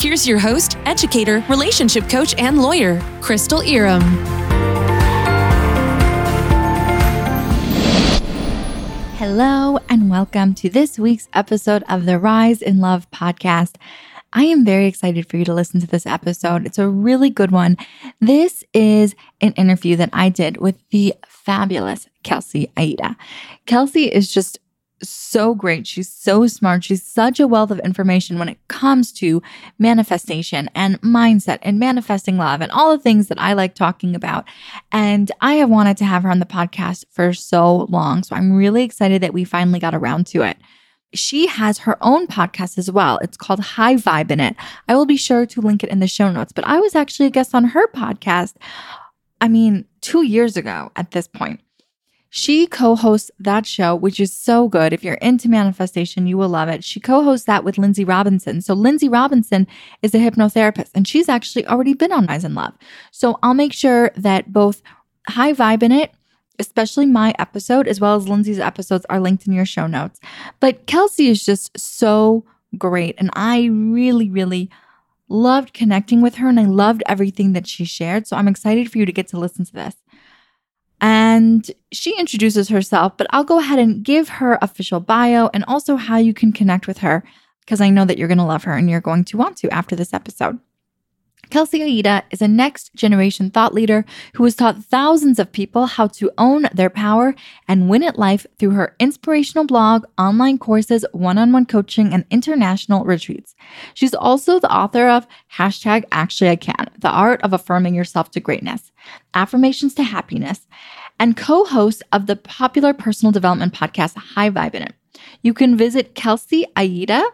Here's your host, educator, relationship coach, and lawyer, Crystal Iram. Hello, and welcome to this week's episode of the Rise in Love podcast. I am very excited for you to listen to this episode. It's a really good one. This is an interview that I did with the fabulous Kelsey Aida. Kelsey is just so great. She's so smart. She's such a wealth of information when it comes to manifestation and mindset and manifesting love and all the things that I like talking about. And I have wanted to have her on the podcast for so long. So I'm really excited that we finally got around to it. She has her own podcast as well. It's called High Vibe in It. I will be sure to link it in the show notes, but I was actually a guest on her podcast. I mean, two years ago at this point. She co hosts that show, which is so good. If you're into manifestation, you will love it. She co hosts that with Lindsay Robinson. So, Lindsay Robinson is a hypnotherapist, and she's actually already been on Rise in Love. So, I'll make sure that both High Vibe in It, especially my episode, as well as Lindsay's episodes, are linked in your show notes. But Kelsey is just so great. And I really, really loved connecting with her and I loved everything that she shared. So, I'm excited for you to get to listen to this. And she introduces herself, but I'll go ahead and give her official bio and also how you can connect with her because I know that you're going to love her and you're going to want to after this episode. Kelsey Aida is a next generation thought leader who has taught thousands of people how to own their power and win at life through her inspirational blog, online courses, one on one coaching, and international retreats. She's also the author of hashtag Actually I Can, the art of affirming yourself to greatness, affirmations to happiness, and co host of the popular personal development podcast High Vibe in It. You can visit Kelsey Aida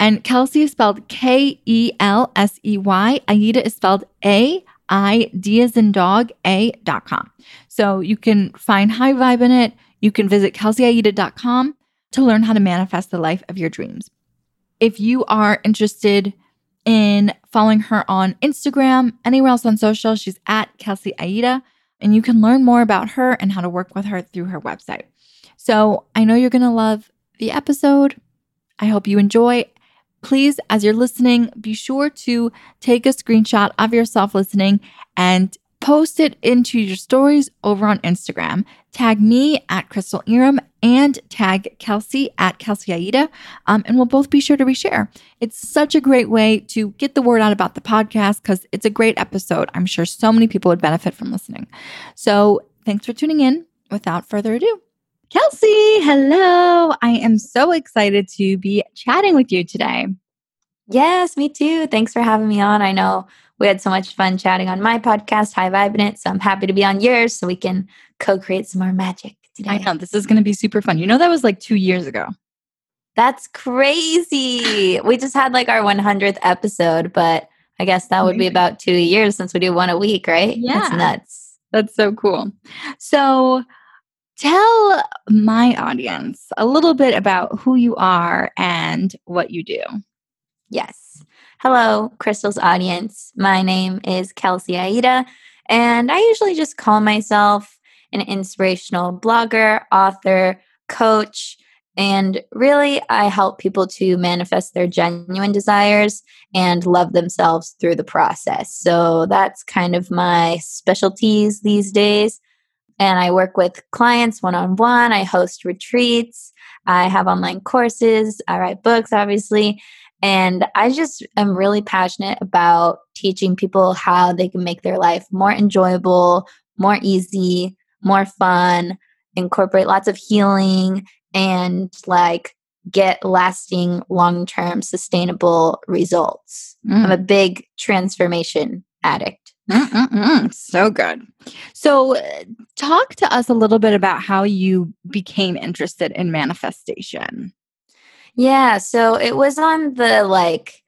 and Kelsey is spelled K E L S E Y. Aida is spelled A I D as in dog, A dot com. So you can find High Vibe in it. You can visit kelseyaida.com to learn how to manifest the life of your dreams. If you are interested in following her on Instagram, anywhere else on social, she's at Kelsey Aida, and you can learn more about her and how to work with her through her website. So I know you're going to love the episode. I hope you enjoy please, as you're listening, be sure to take a screenshot of yourself listening and post it into your stories over on Instagram. Tag me at Crystal Iram and tag Kelsey at Kelsey Aida, um, and we'll both be sure to reshare. It's such a great way to get the word out about the podcast because it's a great episode. I'm sure so many people would benefit from listening. So thanks for tuning in. Without further ado, Kelsey, hello. I am so excited to be chatting with you today. Yes, me too. Thanks for having me on. I know we had so much fun chatting on my podcast, High Vibe in It. So I'm happy to be on yours so we can co create some more magic today. I know this is going to be super fun. You know, that was like two years ago. That's crazy. we just had like our 100th episode, but I guess that would be about two years since we do one a week, right? Yeah. That's nuts. That's so cool. So, Tell my audience a little bit about who you are and what you do. Yes. Hello, Crystal's audience. My name is Kelsey Aida, and I usually just call myself an inspirational blogger, author, coach, and really I help people to manifest their genuine desires and love themselves through the process. So that's kind of my specialties these days and I work with clients one on one. I host retreats. I have online courses. I write books, obviously. And I just am really passionate about teaching people how they can make their life more enjoyable, more easy, more fun, incorporate lots of healing, and like get lasting, long term, sustainable results. Mm. I'm a big transformation addict. Mm-mm-mm. So good. So, talk to us a little bit about how you became interested in manifestation. Yeah. So, it was on the like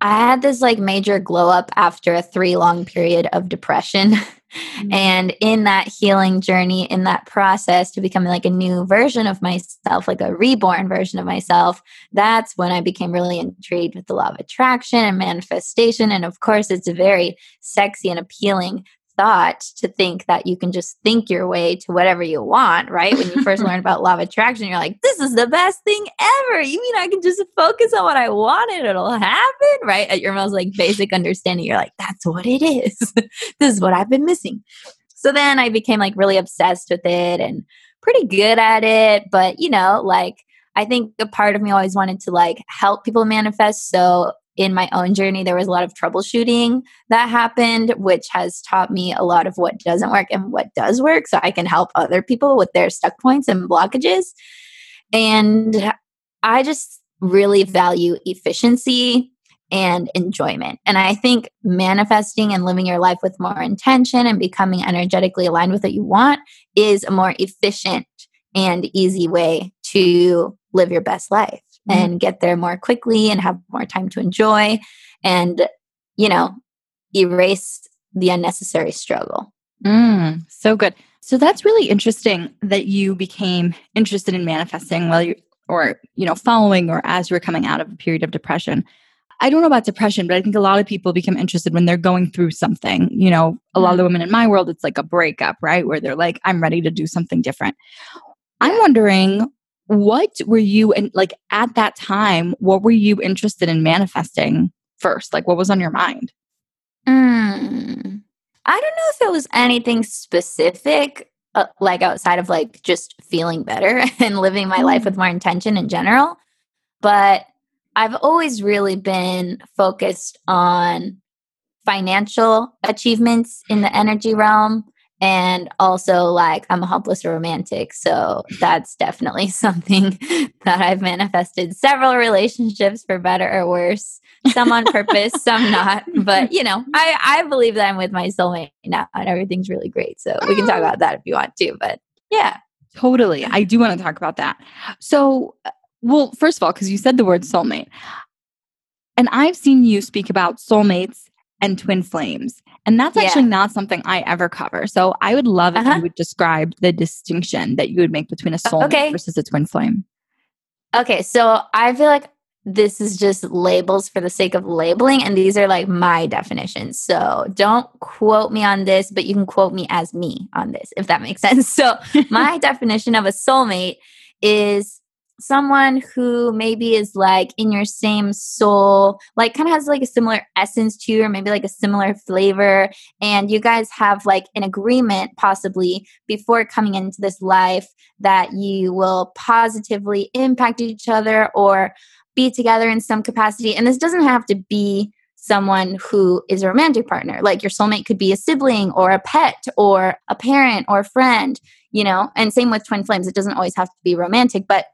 I had this like major glow up after a three long period of depression. Mm-hmm. And in that healing journey, in that process to becoming like a new version of myself, like a reborn version of myself, that's when I became really intrigued with the law of attraction and manifestation. And of course, it's a very sexy and appealing thought to think that you can just think your way to whatever you want, right? When you first learn about law of attraction, you're like, this is the best thing ever. You mean I can just focus on what I want and it'll happen, right? At your most like basic understanding, you're like, that's what it is. this is what I've been missing. So then I became like really obsessed with it and pretty good at it. But, you know, like, I think a part of me always wanted to like help people manifest. So in my own journey, there was a lot of troubleshooting that happened, which has taught me a lot of what doesn't work and what does work. So I can help other people with their stuck points and blockages. And I just really value efficiency and enjoyment. And I think manifesting and living your life with more intention and becoming energetically aligned with what you want is a more efficient and easy way to live your best life mm-hmm. and get there more quickly and have more time to enjoy and, you know, erase the unnecessary struggle. Mm, so good. So that's really interesting that you became interested in manifesting while you or you know following or as you were coming out of a period of depression. I don't know about depression, but I think a lot of people become interested when they're going through something. You know, a lot of the mm-hmm. women in my world, it's like a breakup, right? Where they're like, I'm ready to do something different. I'm wondering what were you and like at that time what were you interested in manifesting first? Like what was on your mind? Mm, i don't know if it was anything specific uh, like outside of like just feeling better and living my life with mm. more intention in general but i've always really been focused on financial achievements in the energy realm and also like i'm a hopeless romantic so that's definitely something that i've manifested several relationships for better or worse some on purpose some not but you know i i believe that i'm with my soulmate now and everything's really great so we can talk about that if you want to but yeah. Totally i do want to talk about that. So uh, well first of all because you said the word soulmate and i've seen you speak about soulmates and twin flames and that's actually yeah. not something I ever cover. So I would love if uh-huh. you would describe the distinction that you would make between a soulmate okay. versus a twin flame. Okay, so I feel like this is just labels for the sake of labeling, and these are like my definitions. So don't quote me on this, but you can quote me as me on this, if that makes sense. So my definition of a soulmate is someone who maybe is like in your same soul, like kind of has like a similar essence to you, or maybe like a similar flavor, and you guys have like an agreement possibly before coming into this life that you will positively impact each other or be together in some capacity. And this doesn't have to be someone who is a romantic partner. Like your soulmate could be a sibling or a pet or a parent or a friend, you know, and same with twin flames. It doesn't always have to be romantic, but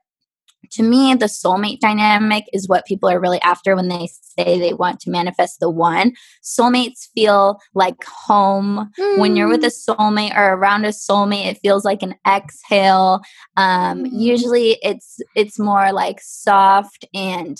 to me, the soulmate dynamic is what people are really after when they say they want to manifest the one. Soulmates feel like home. Mm. When you're with a mm. soulmate or around a soulmate, it feels like an exhale. Um, mm. Usually, it's it's more like soft and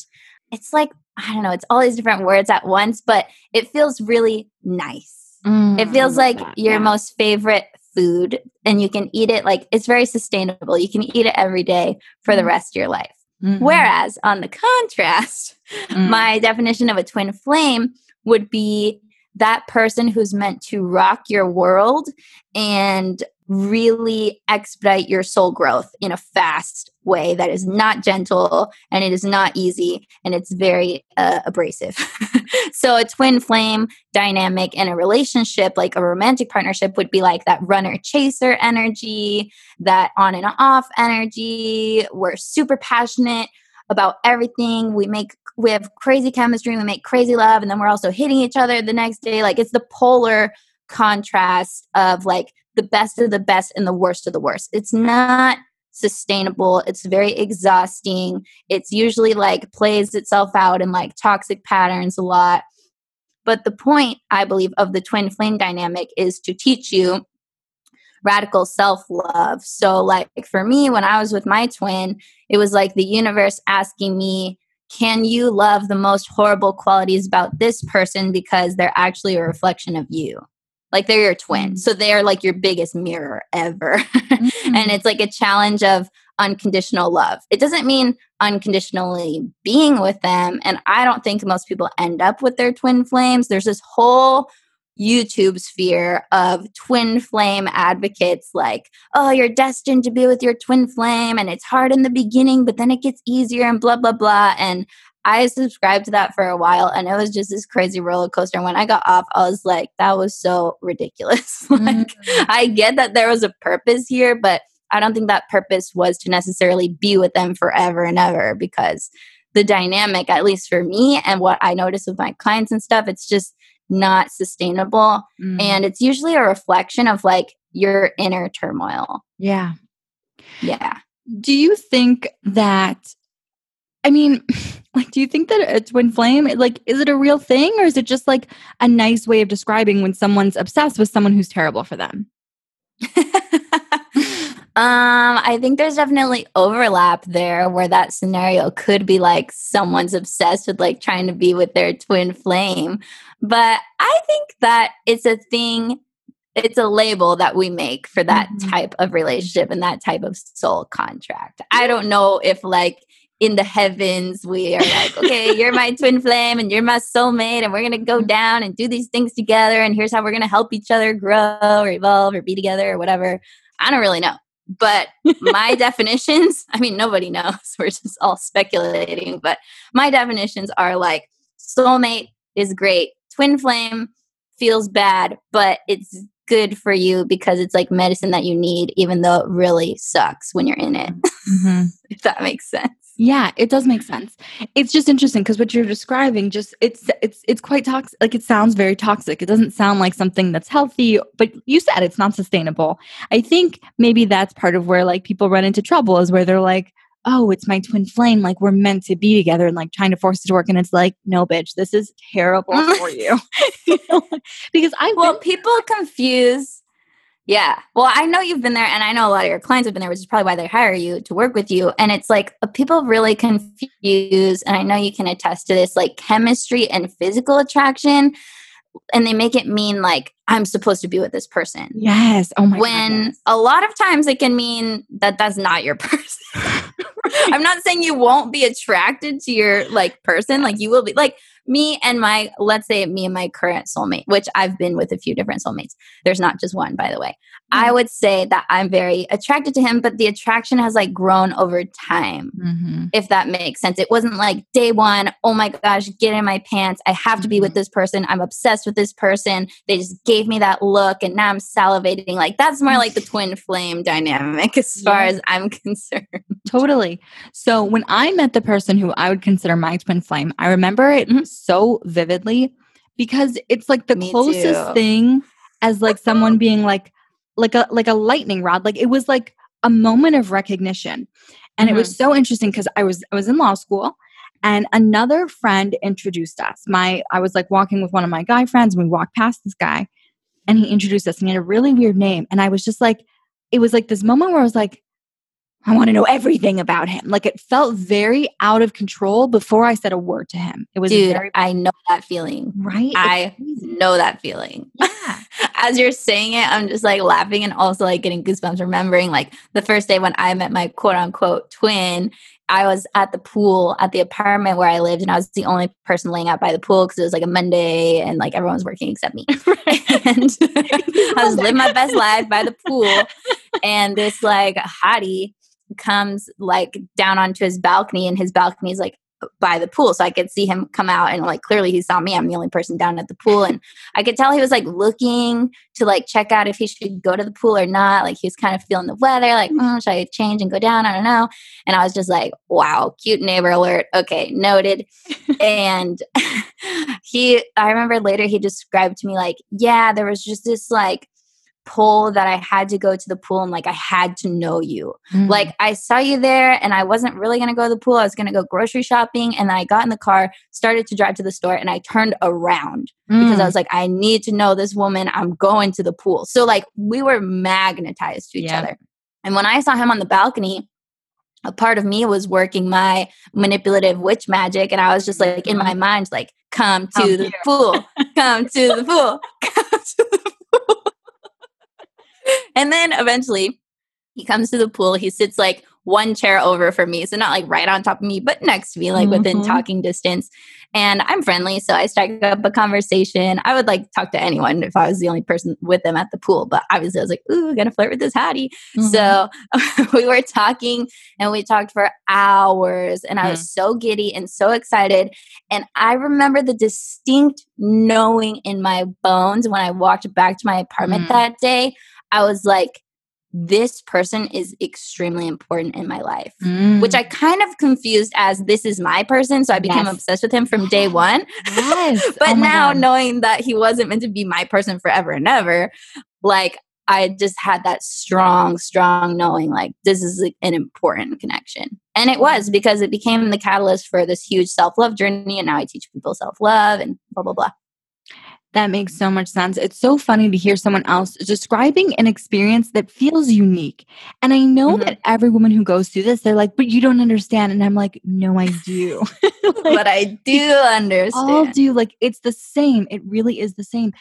it's like I don't know. It's all these different words at once, but it feels really nice. Mm, it feels like that. your yeah. most favorite food and you can eat it like it's very sustainable. You can eat it every day for the mm-hmm. rest of your life. Mm-hmm. Whereas, on the contrast, mm. my definition of a twin flame would be that person who's meant to rock your world and really expedite your soul growth in a fast way that is not gentle and it is not easy and it's very uh, abrasive. so, a twin flame dynamic in a relationship, like a romantic partnership, would be like that runner chaser energy, that on and off energy. We're super passionate about everything. We make we have crazy chemistry, we make crazy love, and then we're also hitting each other the next day. Like it's the polar contrast of like the best of the best and the worst of the worst. It's not sustainable. It's very exhausting. It's usually like plays itself out in like toxic patterns a lot. But the point, I believe, of the twin flame dynamic is to teach you radical self love. So, like for me, when I was with my twin, it was like the universe asking me can you love the most horrible qualities about this person because they're actually a reflection of you? Like they're your twin. Mm. So they're like your biggest mirror ever. and Mm. it's like a challenge of unconditional love. It doesn't mean unconditionally being with them. And I don't think most people end up with their twin flames. There's this whole YouTube sphere of twin flame advocates like, oh, you're destined to be with your twin flame and it's hard in the beginning, but then it gets easier and blah, blah, blah. And I subscribed to that for a while and it was just this crazy roller coaster. And when I got off, I was like, that was so ridiculous. like, Mm. I get that there was a purpose here, but I don't think that purpose was to necessarily be with them forever and ever because the dynamic, at least for me and what I notice with my clients and stuff, it's just not sustainable. Mm. And it's usually a reflection of like your inner turmoil. yeah. Yeah. Do you think that I mean, like do you think that a twin flame like is it a real thing or is it just like a nice way of describing when someone's obsessed with someone who's terrible for them? um, I think there's definitely overlap there where that scenario could be like someone's obsessed with like trying to be with their twin flame. But I think that it's a thing, it's a label that we make for that Mhm. type of relationship and that type of soul contract. I don't know if like in the heavens we are like, okay, you're my twin flame and you're my soulmate, and we're gonna go mm-hmm. down and do these things together, and here's how we're gonna help each other grow or evolve or be together or whatever. I don't really know. But my definitions, I mean, nobody knows. We're just all speculating. But my definitions are like soulmate is great, twin flame feels bad, but it's good for you because it's like medicine that you need, even though it really sucks when you're in it, Mhm. if that makes sense. Yeah, it does make sense. It's just interesting because what you're describing just it's it's it's quite toxic. Like it sounds very toxic. It doesn't sound like something that's healthy, but you said it's not sustainable. I think maybe that's part of where like people run into trouble is where they're like, "Oh, it's my twin flame, like we're meant to be together," and like trying to force it to work, and it's like, "No, bitch, this is terrible for you." You know? because I Well, people confuse. Yeah. Well, I know you've been there, and I know a lot of your clients have been there, which is probably why they hire you to work with you. And it's like uh, people really confuse, and I know you can attest to this, like chemistry and physical attraction, and they make it mean like I'm supposed to be with this person. yes. Oh my when goodness. a lot of times it can mean that that's not your person. I'm not saying you won't be attracted to your like person, like you will be like me and my let's say me and my current soulmate, which I've been with a few different soulmates. There's not just one, by the way. I would say that I'm very attracted to him, but the attraction has like grown over time Mhm. if that makes sense. It wasn't like day one, oh my gosh, get in my pants. I have to be with this person. I'm obsessed with this person. They just gave me that look and now I'm salivating. Like that's more like the twin flame dynamic as far Yeah. as I'm concerned. Totally. So when I met the person who I would consider my twin flame, I remember it Mhm. So vividly because it's like the Me closest too. thing as like someone being like like a like a lightning rod. Like it was like a moment of recognition. And it Mm-hmm. was so interesting because I was I was in law school and another friend introduced us. My I was like walking with one of my guy friends and we walked past this guy and he introduced us and he had a really weird name. And I was just like, it was like this moment where I was like, I want to know everything about him. Like it felt very out of control before I said a word to him. It was Dude, very I know that feeling. right. I know that feeling. yeah. As you're saying it, I'm just like laughing and also like getting goosebumps, remembering like the first day when I met my quote unquote twin. I was at the pool at the apartment where I lived, and I was the only person laying out by the pool because it was like a Monday and like everyone was working except me. and I was living my best life by the pool. And this like hottie comes like down onto his balcony, and his balcony is like by the pool. So I could see him come out and like clearly he saw me. I'm the only person down at the pool. And I could tell he was like looking to like check out if he should go to the pool or not. Like he was kind of feeling the weather, like, mm, should I change and go down? I don't know. And I was just like, wow, cute neighbor alert. Okay, noted. and he, I remember later he described to me like, yeah, there was just this like pull that I had to go to the pool and like I had to know you. Mm. Like I saw you there and I wasn't really going to go to the pool. I was going to go grocery shopping and then I got in the car, started to drive to the store and I turned around because I Mm. was like I need to know this woman. I'm going to the pool. So like we were magnetized to each Yeah. other. And when I saw him on the balcony, a part of me was working my manipulative witch magic and i was just like in my Mm-hmm. mind like come to Come the pool come to the pool come to the pool and then eventually he comes to the pool he sits like one chair over from me so not like right on top of me but next to me like within Mhm. talking distance and i'm friendly so i strike up a conversation i would like talk to anyone if i was the only person with them at the pool but obviously i was like ooh gonna flirt with this hottie Mhm. so we were talking and we talked for hours and I Mm. was so giddy and so excited. And I remember the distinct knowing in my bones when I walked back to my apartment Mm. that day. I was like, this person is extremely important in my life. Mm. Which I kind of confused as this is my person. So I became Yes. obsessed with him from day one. yes. But Oh now God. knowing that he wasn't meant to be my person forever and ever, like I just had that strong, strong knowing like this is like, an important connection. And it was because it became the catalyst for this huge self love journey. And now I teach people self love and blah, blah, blah. That makes so much sense. It's so funny to hear someone else describing an experience that feels unique. And I know Mhm. that every woman who goes through this, they're like, but you don't understand. And I'm like, no, I do. Like, but I do understand. all do. Like, it's the same. It really is the same.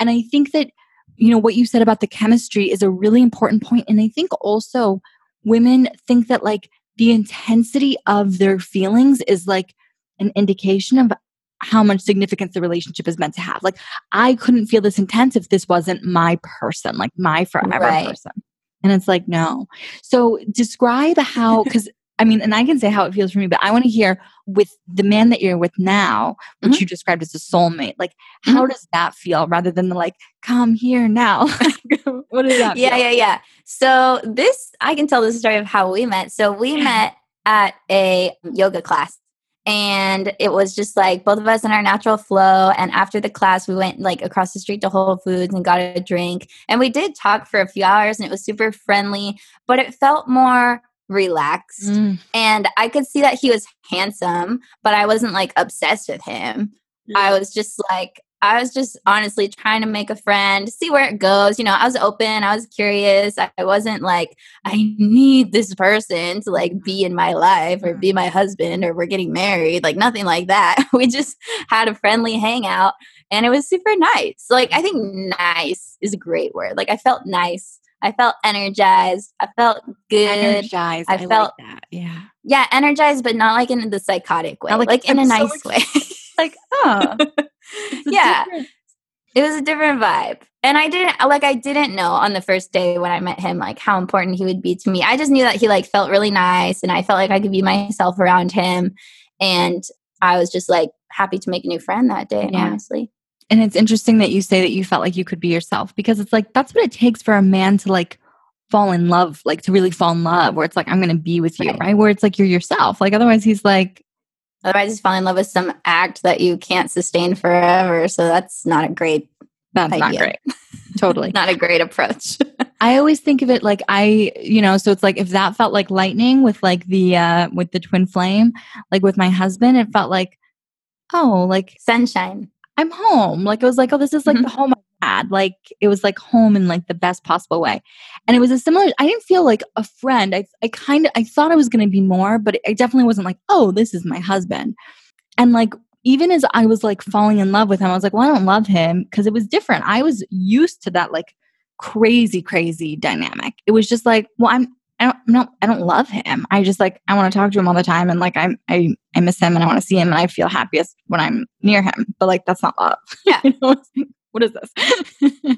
And I think that, you know, what you said about the chemistry is a really important point. And I think also women think that like the intensity of their feelings is like an indication of how much significance the relationship is meant to have. Like, I couldn't feel this intense if this wasn't my person, like my forever Right. person. And it's like, no. So describe how, because I mean, and I can say how it feels for me, but I want to hear with the man that you're with now, which Mhm. you described as a soulmate, like, how does that feel rather than the like, come here now? what does that yeah, feel? yeah, yeah. So this, I can tell the story of how we met. So we met at a yoga class. And it was just like both of us in our natural flow. And after the class, we went like across the street to Whole Foods and got a drink. And we did talk for a few hours and it was super friendly, but it felt more relaxed. Mm. And I could see that he was handsome, but I wasn't like obsessed with him. I was just like, I was just honestly trying to make a friend, see where it goes. You know, I was open, I was curious. I, wasn't like, I need this person to like be in my life or be mm-hmm. my husband or we're getting married, like nothing like that. We just had a friendly hangout and it was super nice. Like, I think nice is a great word. Like, I felt nice. I felt energized. I felt good. Energized. I I, felt felt- that. Yeah. Yeah, energized, but not like in the psychotic way, Not like, like, in a I'm so nice way. Like, oh. Yeah. it was a different vibe. And I didn't like I didn't know on the first day when I met him like how important he would be to me. I just knew that he like felt really nice and I felt like I could be myself around him and I was just like happy to make a new friend that day, Yeah. honestly. And it's interesting that you say that you felt like you could be yourself because it's like that's what it takes for a man to like fall in love, like to really fall in love, where it's like, I'm going to be with you, Right. right? Where it's like you're yourself. Like otherwise, he's like, Otherwise just fall in love with some act that you can't sustain forever. So that's not a great that's not great. totally. not a great approach. I always think of it like I, you know, so it's like if that felt like lightning with like the, uh, with the twin flame, like with my husband, it felt like, oh, like Sunshine. I'm home. Like it was like, oh, this is like Mhm. the home had. Like it was like home in like the best possible way. And it was a similar, I didn't feel like a friend. I, I kind of, I thought I was going to be more, but I definitely wasn't like, oh, this is my husband. And like, even as I was like falling in love with him, I was like, well, I don't love him because it was different. I was used to that like crazy, crazy dynamic. It was just like, well, I'm, I don't, I don't, I don't love him. I just like, I want to talk to him all the time. And like, I'm, I, I miss him and I want to see him and I feel happiest when I'm near him. But like, that's not love. Yeah. You know, what is this?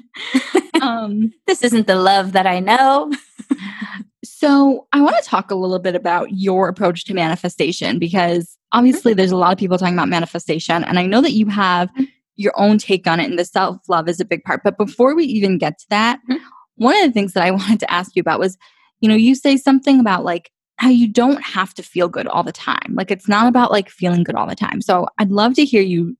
um, This isn't the love that I know. so I want to talk a little bit about your approach to manifestation because obviously there's a lot of people talking about manifestation. And I know that you have your own take on it and the self love is a big part. But before we even get to that, Mhm. one of the things that I wanted to ask you about was, you know, you say something about like how you don't have to feel good all the time. Like it's not about like feeling good all the time. So I'd love to hear you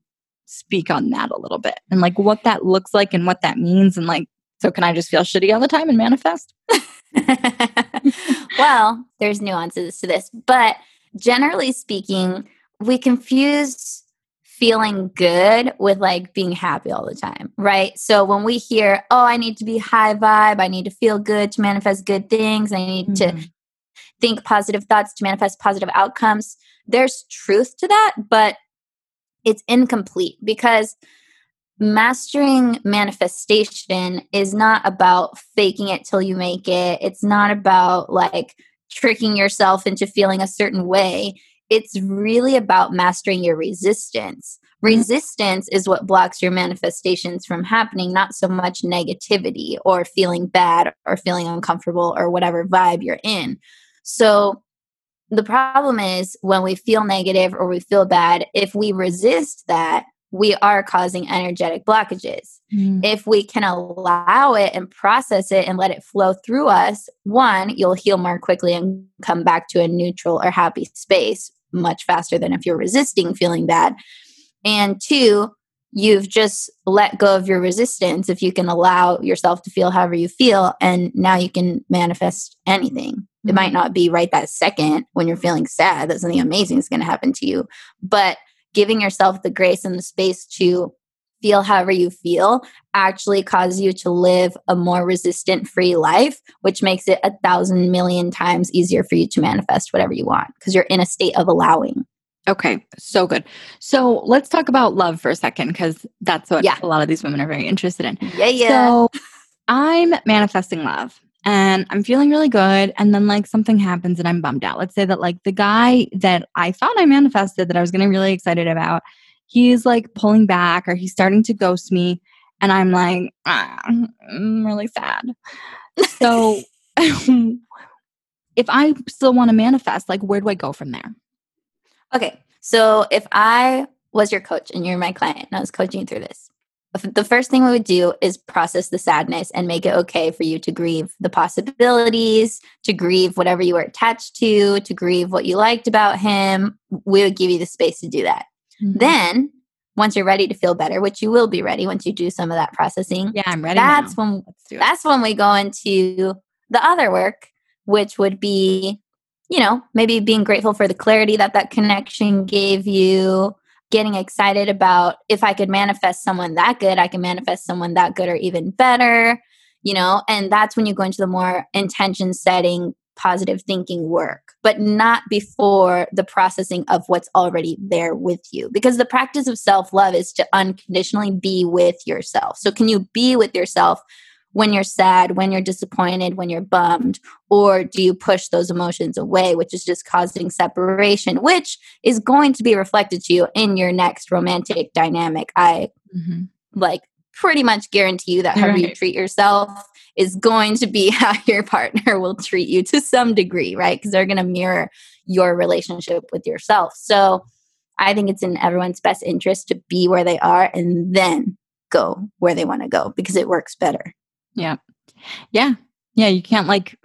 speak on that a little bit and like what that looks like and what that means. And like, so can I just feel shitty all the time and manifest? well, there's nuances to this, but generally speaking, we confuse feeling good with like being happy all the time, right? So when we hear, oh, I need to be high vibe, I need to feel good to manifest good things, I need to Mhm. think positive thoughts to manifest positive outcomes. There's truth to that, but it's incomplete because mastering manifestation is not about faking it till you make it. It's not about like tricking yourself into feeling a certain way. It's really about mastering your resistance. Mm-hmm. Resistance is what blocks your manifestations from happening, not so much negativity or feeling bad or feeling uncomfortable or whatever vibe you're in. So, the problem is when we feel negative or we feel bad, if we resist that, we are causing energetic blockages. Mm. If we can allow it and process it and let it flow through us, one, you'll heal more quickly and come back to a neutral or happy space much faster than if you're resisting feeling bad. And two, you've just let go of your resistance if you can allow yourself to feel however you feel and now you can manifest anything mm-hmm. it might mm-hmm. not be right that second when you're feeling sad that something amazing is going to happen to you but giving yourself the grace and the space to feel however you feel actually causes you to live a more resistant free life which makes it a thousand million times easier for you to manifest whatever you want because you're in a state of allowing Okay, so good. So let's talk about love for a second because that's what yeah. a lot of these women are very interested in. Yeah, yeah. So I'm manifesting love and I'm feeling really good. And then like something happens and I'm bummed out. Let's say that like the guy that I thought I manifested that I was getting really excited about, he's like pulling back or he's starting to ghost me. And I'm like, ah, I'm really sad. So if I still want to manifest, like where do I go from there? Okay. So if I was your coach and you're my client and I was coaching through this, the first thing we would do is process the sadness and make it okay for you to grieve the possibilities, to grieve whatever you were attached to, to grieve what you liked about him. We would give you the space to do that. Mm-hmm. Then, once you're ready to feel better, which you will be ready once you do some of that processing. Yeah, I'm ready. That's now. when that's when we go into the other work, which would be you know, maybe being grateful for the clarity that that connection gave you, getting excited about if I could manifest someone that good, I can manifest someone that good or even better, you know, and that's when you go into the more intention setting, positive thinking work, but not before the processing of what's already there with you. Because the practice of self love is to unconditionally be with yourself. So, can you be with yourself when you're sad, when you're disappointed, when you're bummed? Or do you push those emotions away, which is just causing separation, which is going to be reflected to you in your next romantic dynamic? I mm-hmm. like pretty much guarantee you that how right. you treat yourself is going to be how your partner will treat you to some degree, right? Because they're going to mirror your relationship with yourself. So I think it's in everyone's best interest to be where they are and then go where they want to go because it works better. Yeah. Yeah. Yeah. You can't like,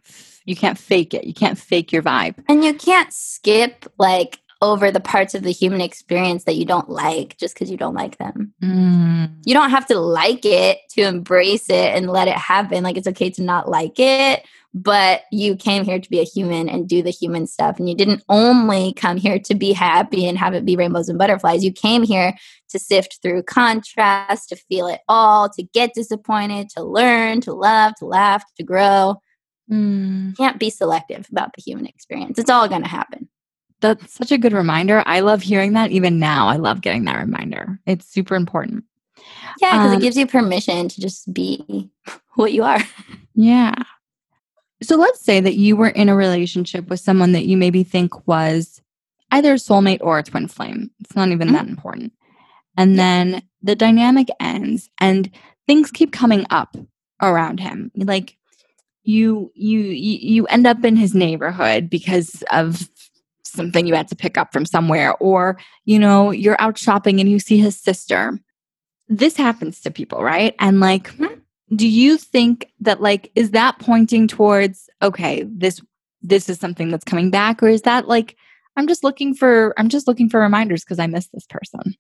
you can't fake it. You can't fake your vibe. And you can't skip like over the parts of the human experience that you don't like just because you don't like them. Mm. You don't have to like it to embrace it and let it happen. Like it's okay to not like it, but you came here to be a human and do the human stuff. And you didn't only come here to be happy and have it be rainbows and butterflies. You came here to sift through contrast, to feel it all, to get disappointed, to learn, to love, to laugh, to grow. Mm. Can't be selective about the human experience. It's all going to happen. That's such a good reminder. I love hearing that even now. I love getting that reminder. It's super important. Yeah, because um, it gives you permission to just be what you are. Yeah. So let's say that you were in a relationship with someone that you maybe think was either a soulmate or a twin flame. It's not even mm-hmm. that important. And then the dynamic ends and things keep coming up around him. Like you you you end up in his neighborhood because of something you had to pick up from somewhere or you know you're out shopping and you see his sister this happens to people right and like hmm, do you think that like is that pointing towards okay this this is something that's coming back or is that like i'm just looking for i'm just looking for reminders because i miss this person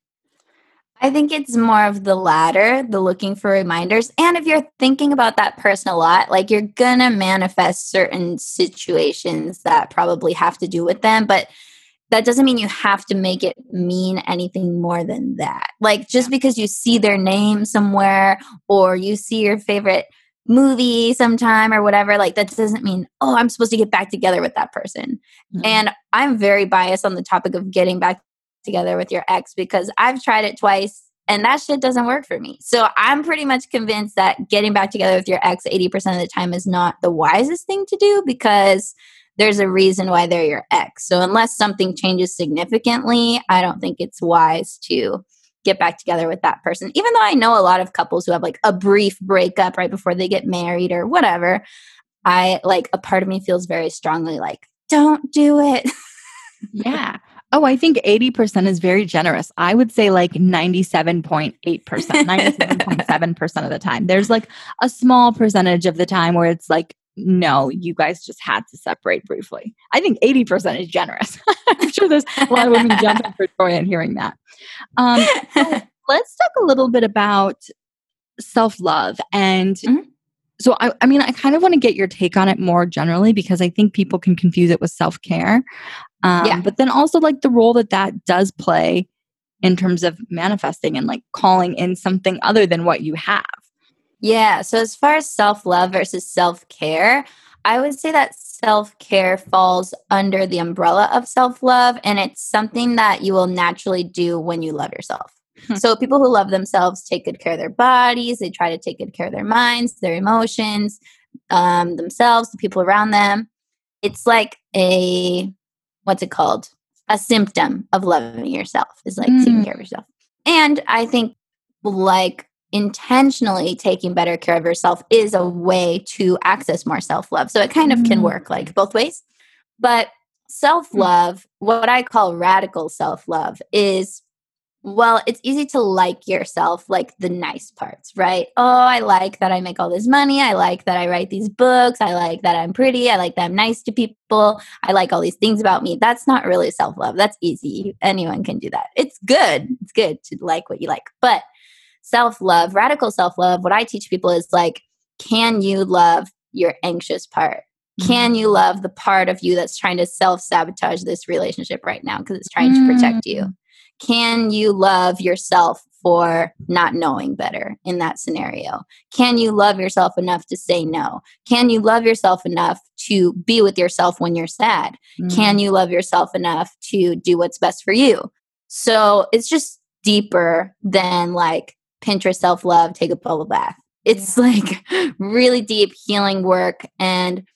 I think it's more of the latter, the looking for reminders. And if you're thinking about that person a lot, like you're to manifest certain situations that probably have to do with them. But that doesn't mean you have to make it mean anything more than that. Like just because you see their name somewhere or you see your favorite movie sometime or whatever, like that doesn't mean, oh, I'm supposed to get back together with that person. Mm-hmm. And I'm very biased on the topic of getting back together with your ex because I've tried it twice and that shit doesn't work for me. So I'm pretty much convinced that getting back together with your ex 80% of the time is not the wisest thing to do because there's a reason why they're your ex. So unless something changes significantly, I don't think it's wise to get back together with that person. Even though I know a lot of couples who have like a brief breakup right before they get married or whatever, I like a part of me feels very strongly like, don't do it. yeah. Oh, I think 80% is very generous. I would say like 97.8%, 97.7% of the time. There's like a small percentage of the time where it's like, no, you guys just had to separate briefly. I think 80% is generous. I'm sure there's a lot of women jumping for joy in hearing that. Um, so let's talk a little bit about self love. And mm-hmm. so, I, I mean, I kind of want to get your take on it more generally because I think people can confuse it with self care. Um, yeah. But then also, like, the role that that does play in terms of manifesting and like calling in something other than what you have. Yeah. So, as far as self love versus self care, I would say that self care falls under the umbrella of self love, and it's something that you will naturally do when you love yourself. Hmm. So, people who love themselves take good care of their bodies, they try to take good care of their minds, their emotions, um, themselves, the people around them. It's like a, what's it called? A symptom of loving yourself is like mm. taking care of yourself. And I think, like intentionally taking better care of yourself is a way to access more self love. So it kind of can mm. work like both ways. But self love, what I call radical self love, is well, it's easy to like yourself, like the nice parts, right? Oh, I like that I make all this money. I like that I write these books. I like that I'm pretty. I like that I'm nice to people. I like all these things about me. That's not really self love. That's easy. Anyone can do that. It's good. It's good to like what you like. But self love, radical self love, what I teach people is like, can you love your anxious part? Can you mm. love the part of you that's trying to self sabotage this relationship right now because it's trying mm. to protect you? Mm. Can you love yourself for not knowing better in that scenario? Can you love yourself enough to say no? Can you love yourself enough to be with yourself when you're sad? Mm. Can you love yourself enough to do what's best for you? So it's just deeper than like Pinterest self love, take a bubble bath. It's yeah. like really deep healing work. And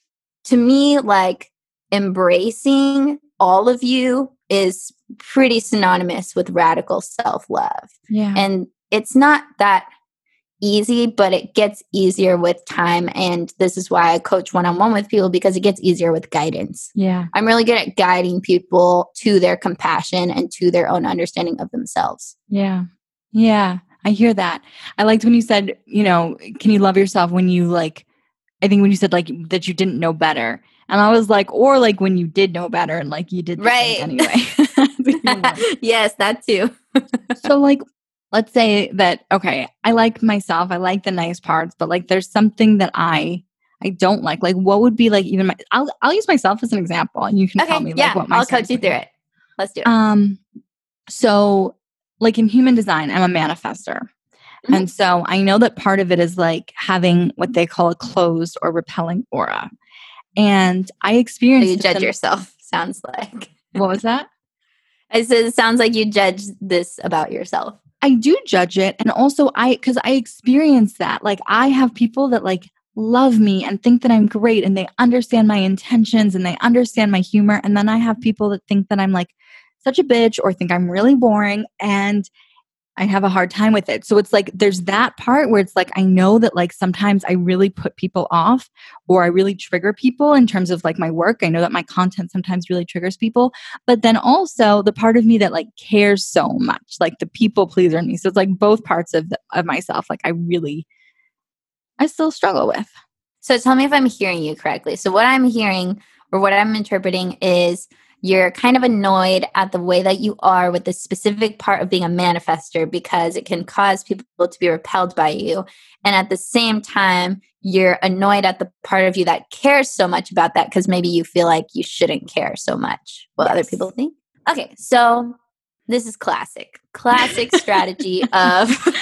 to me, like embracing all of you is pretty synonymous with radical self love. Yeah. And it's not that easy, but it gets easier with time. And this is why I coach one on one with people because it gets easier with guidance. Yeah. I'm really good at guiding people to their compassion and to their own understanding of themselves. Yeah. Yeah. I hear that. I liked when you said, you know, can you love yourself when you like, I think when you said like that you didn't know better. And I was like, or like when you did know better and like you did right anyway. yes, that too. so like let's say that okay, I like myself, I like the nice parts, but like there's something that I I don't like. Like what would be like even my I'll I'll use myself as an example and you can okay, tell me yeah, like what my I'll coach you through it. Let's do it. Um so like in human design, I'm a manifester. Mm-hmm. And so I know that part of it is like having what they call a closed or repelling aura. And I experienced so you judge them- yourself, sounds like. What was that? I said it sounds like you judge this about yourself. I do judge it. And also I cuz I experience that. Like I have people that like love me and think that I'm great and they understand my intentions and they understand my humor and then I have people that think that I'm like such a bitch or think I'm really boring and I have a hard time with it. So it's like there's that part where it's like I know that like sometimes I really put people off or I really trigger people in terms of like my work. I know that my content sometimes really triggers people, but then also the part of me that like cares so much, like the people pleaser in me. So it's like both parts of the, of myself like I really I still struggle with. So tell me if I'm hearing you correctly. So what I'm hearing or what I'm interpreting is you're kind of annoyed at the way that you are with the specific part of being a manifester because it can cause people to be repelled by you. And at the same time, you're annoyed at the part of you that cares so much about that because maybe you feel like you shouldn't care so much what yes. other people think. Okay, so this is classic, classic strategy of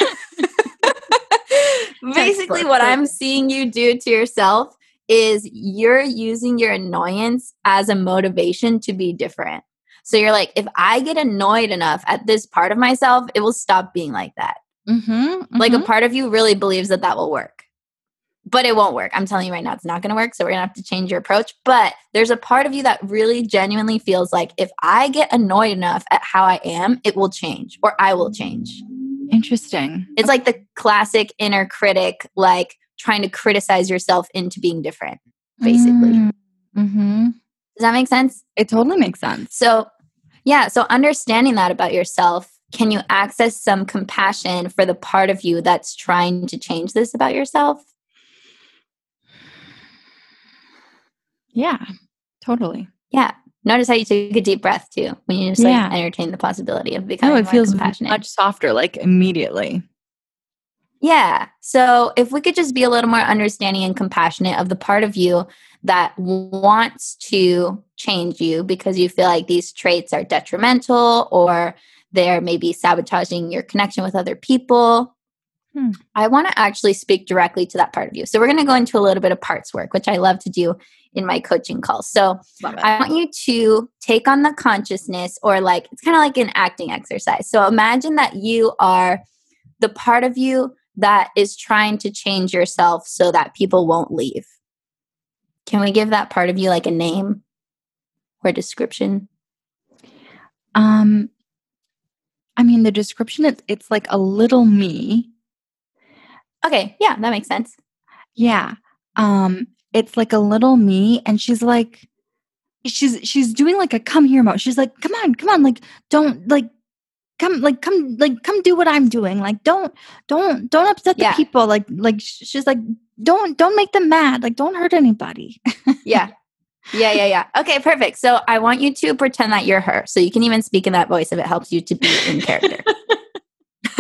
basically what I'm seeing you do to yourself is you're using your annoyance as a motivation to be different. So you're like, if I get annoyed enough at this part of myself, it will stop being like that. Mm-hmm, mm-hmm. Like a part of you really believes that that will work, but it won't work. I'm telling you right now, it's not going to work. So we're going to have to change your approach. But there's a part of you that really genuinely feels like if I get annoyed enough at how I am, it will change or I will change. Interesting. It's like the classic inner critic, like trying to criticize yourself into being different, basically. Mm-hmm. Does that make sense? It totally makes sense. So, yeah, so understanding that about yourself, can you access some compassion for the part of you that's trying to change this about yourself? Yeah, totally. Yeah. Notice how you took a deep breath too when you just like Yeah. entertain the possibility of becoming No, it feels compassionate. much softer, like immediately. Yeah. So if we could just be a little more understanding and compassionate of the part of you that wants to change you because you feel like these traits are detrimental or they're maybe sabotaging your connection with other people. Hmm. I want to actually speak directly to that part of you. So we're going to go into a little bit of parts work, which I love to do in my coaching calls. So I want you to take on the consciousness, or like it's kind of like an acting exercise. So imagine that you are the part of you that is trying to change yourself so that people won't leave. Can we give that part of you like a name or description? um, I mean, the description it's it's like a little me. Okay, yeah, that makes sense. Yeah. Um, it's like a little me, and she's like, she's she's doing like a come here mode. She's like, come on, come on, like don't like come like come like come do what I'm doing. Like don't don't don't upset the Yeah. people. Like like she's like don't don't make them mad. Like don't hurt anybody. Yeah. Yeah, yeah, yeah. Okay, perfect. So I want you to pretend that you're her. So you can even speak in that voice if it helps you to be in character.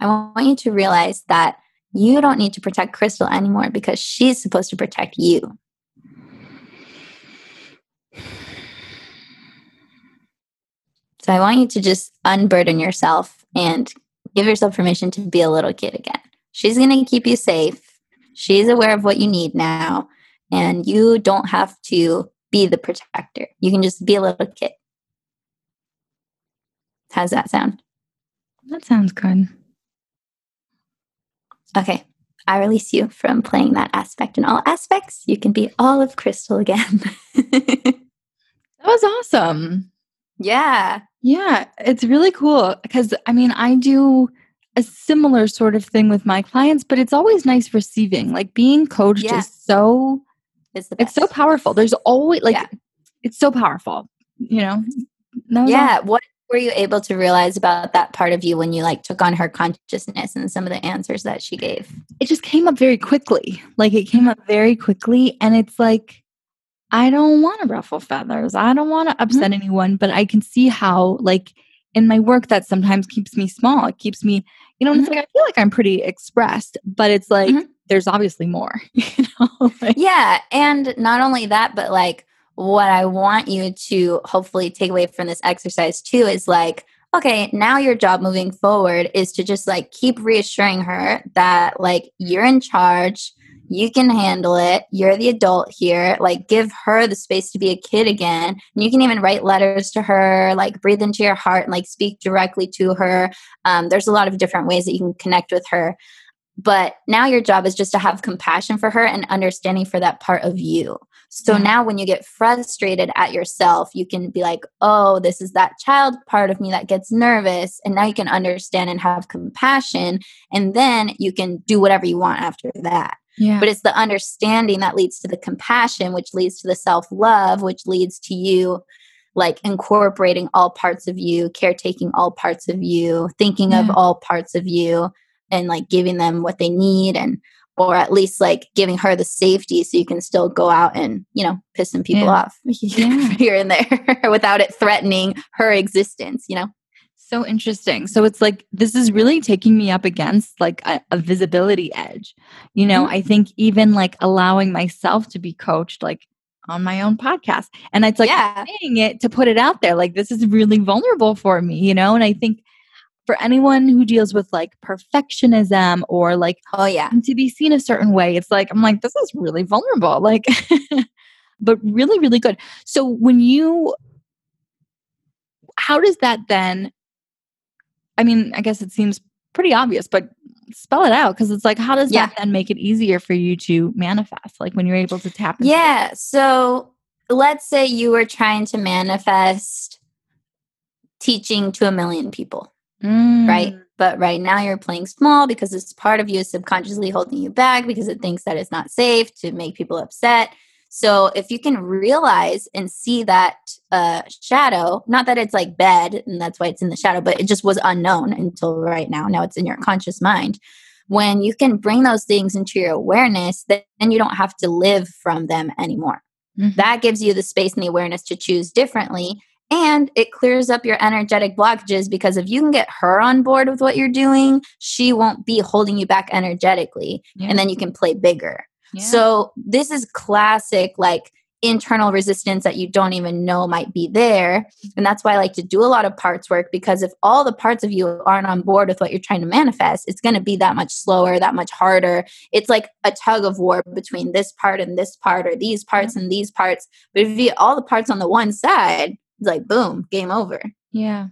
I want you to realize that you don't need to protect Crystal anymore because she's supposed to protect you. So I want you to just unburden yourself and give yourself permission to be a little kid again. She's going to keep you safe. She's aware of what you need now. And you don't have to be the protector. You can just be a little kid. How's that sound? that sounds good. Okay. I release you from playing that aspect in all aspects. You can be all of Crystal again. That was awesome. Yeah. Yeah, it's really cool because I mean, I do a similar sort of thing with my clients, but it's always nice receiving. Like being coached Yeah. is so It's the it's so powerful. There's always like Yeah. it's so powerful, you know. Was Yeah. What were you able to realize about that part of you when you like took on her consciousness and some of the answers that she gave? it just came up very quickly. Like it came up very quickly. And it's like, I don't want to ruffle feathers. I don't want to upset anyone, but I can see how, like, in my work, that sometimes keeps me small. It keeps me, you know, and it's like, I feel like I'm pretty expressed, but it's like, Mhm. there's obviously more, you know? like, Yeah. And not only that, but like what I want you to hopefully take away from this exercise too is like, okay, now your job moving forward is to just like keep reassuring her that like you're in charge, you can handle it, you're the adult here, like give her the space to be a kid again. And you can even write letters to her, like breathe into your heart and like speak directly to her. Um, there's a lot of different ways that you can connect with her. But now your job is just to have compassion for her and understanding for that part of you. So Yeah. now when you get frustrated at yourself, you can be like, oh, this is that child part of me that gets nervous. And now you can understand and have compassion. And then you can do whatever you want after that. Yeah. But it's the understanding that leads to the compassion, which leads to the self love, which leads to you like incorporating all parts of you, caretaking all parts of you, thinking of all parts of you, and like giving them what they need and or at least like giving her the safety so you can still go out and you know piss some people Yeah. off Yeah. here and there without it threatening her existence you know so interesting. So it's like this is really taking me up against like a, a visibility edge. You know, Mhm. I think even like allowing myself to be coached like on my own podcast. And it's like yeah saying it to put it out there. Like this is really vulnerable for me, you know? And I think for anyone who deals with like perfectionism or like Oh yeah. to be seen a certain way, it's like I'm like this is really vulnerable. Like but really really good. So when you how does that then I mean, I guess it seems pretty obvious, but spell it out because it's like how does Yeah. that then make it easier for you to manifest like when you're able to tap into Yeah. So let's say you were trying to manifest teaching to a million people, right? Mm. But right now you're playing small because this part of you is subconsciously holding you back because it thinks that it's not safe to make people upset. So if you can realize and see that uh, shadow, not that it's like bad and that's why it's in the shadow, but it just was unknown until right now. Now it's in your conscious mind. When you can bring those things into your awareness, then you don't have to live from them anymore. Mhm. That gives you the space and the awareness to choose differently. And it clears up your energetic blockages because if you can get her on board with what you're doing, she won't be holding you back energetically. Yeah. And then you can play bigger. Yeah. So this is classic, like internal resistance that you don't even know might be there. And that's why I like to do a lot of parts work because if all the parts of you aren't on board with what you're trying to manifest, it's going to be that much slower, that much harder. It's like a tug of war between this part and this part, or these parts and these parts. But if you get all the parts on the one side, it's like boom, game over. Yeah.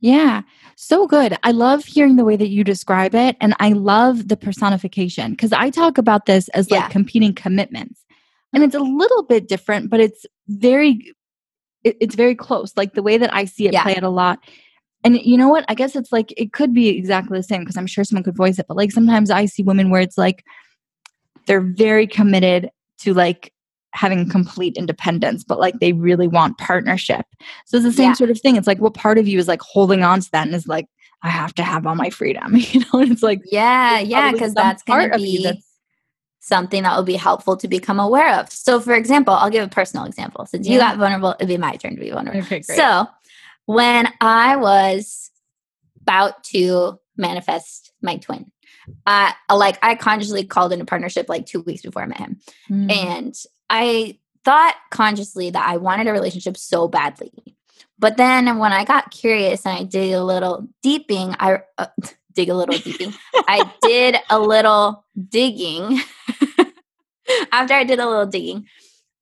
Yeah. So good. I love hearing the way that you describe it. And I love the personification because I talk about this as like Yeah. competing commitments. And it's a little bit different, but it's very, it- it's very close. Like the way that I see it Yeah. play out a lot. And you know what? I guess it's like, it could be exactly the same because I'm sure someone could voice it. But like sometimes I see women where it's like they're very committed to like having complete independence, but like they really want partnership. So it's the same Yeah. sort of thing. It's like what part of you is like holding on to that and is like, I have to have all my freedom. You know, and it's like Yeah, yeah, because that's going part to of you be that's- something that will be helpful to become aware of. So, for example, I'll give a personal example. Since you got vulnerable, it'd be my turn to be vulnerable. okay. So, when I was about to manifest my twin, I like I consciously called in a partnership like two weeks before I met him, Mm. and I thought consciously that I wanted a relationship so badly. But then when I got curious and I did a little deeping, I uh, dig a little deeping. I did a little digging. After I did a little digging,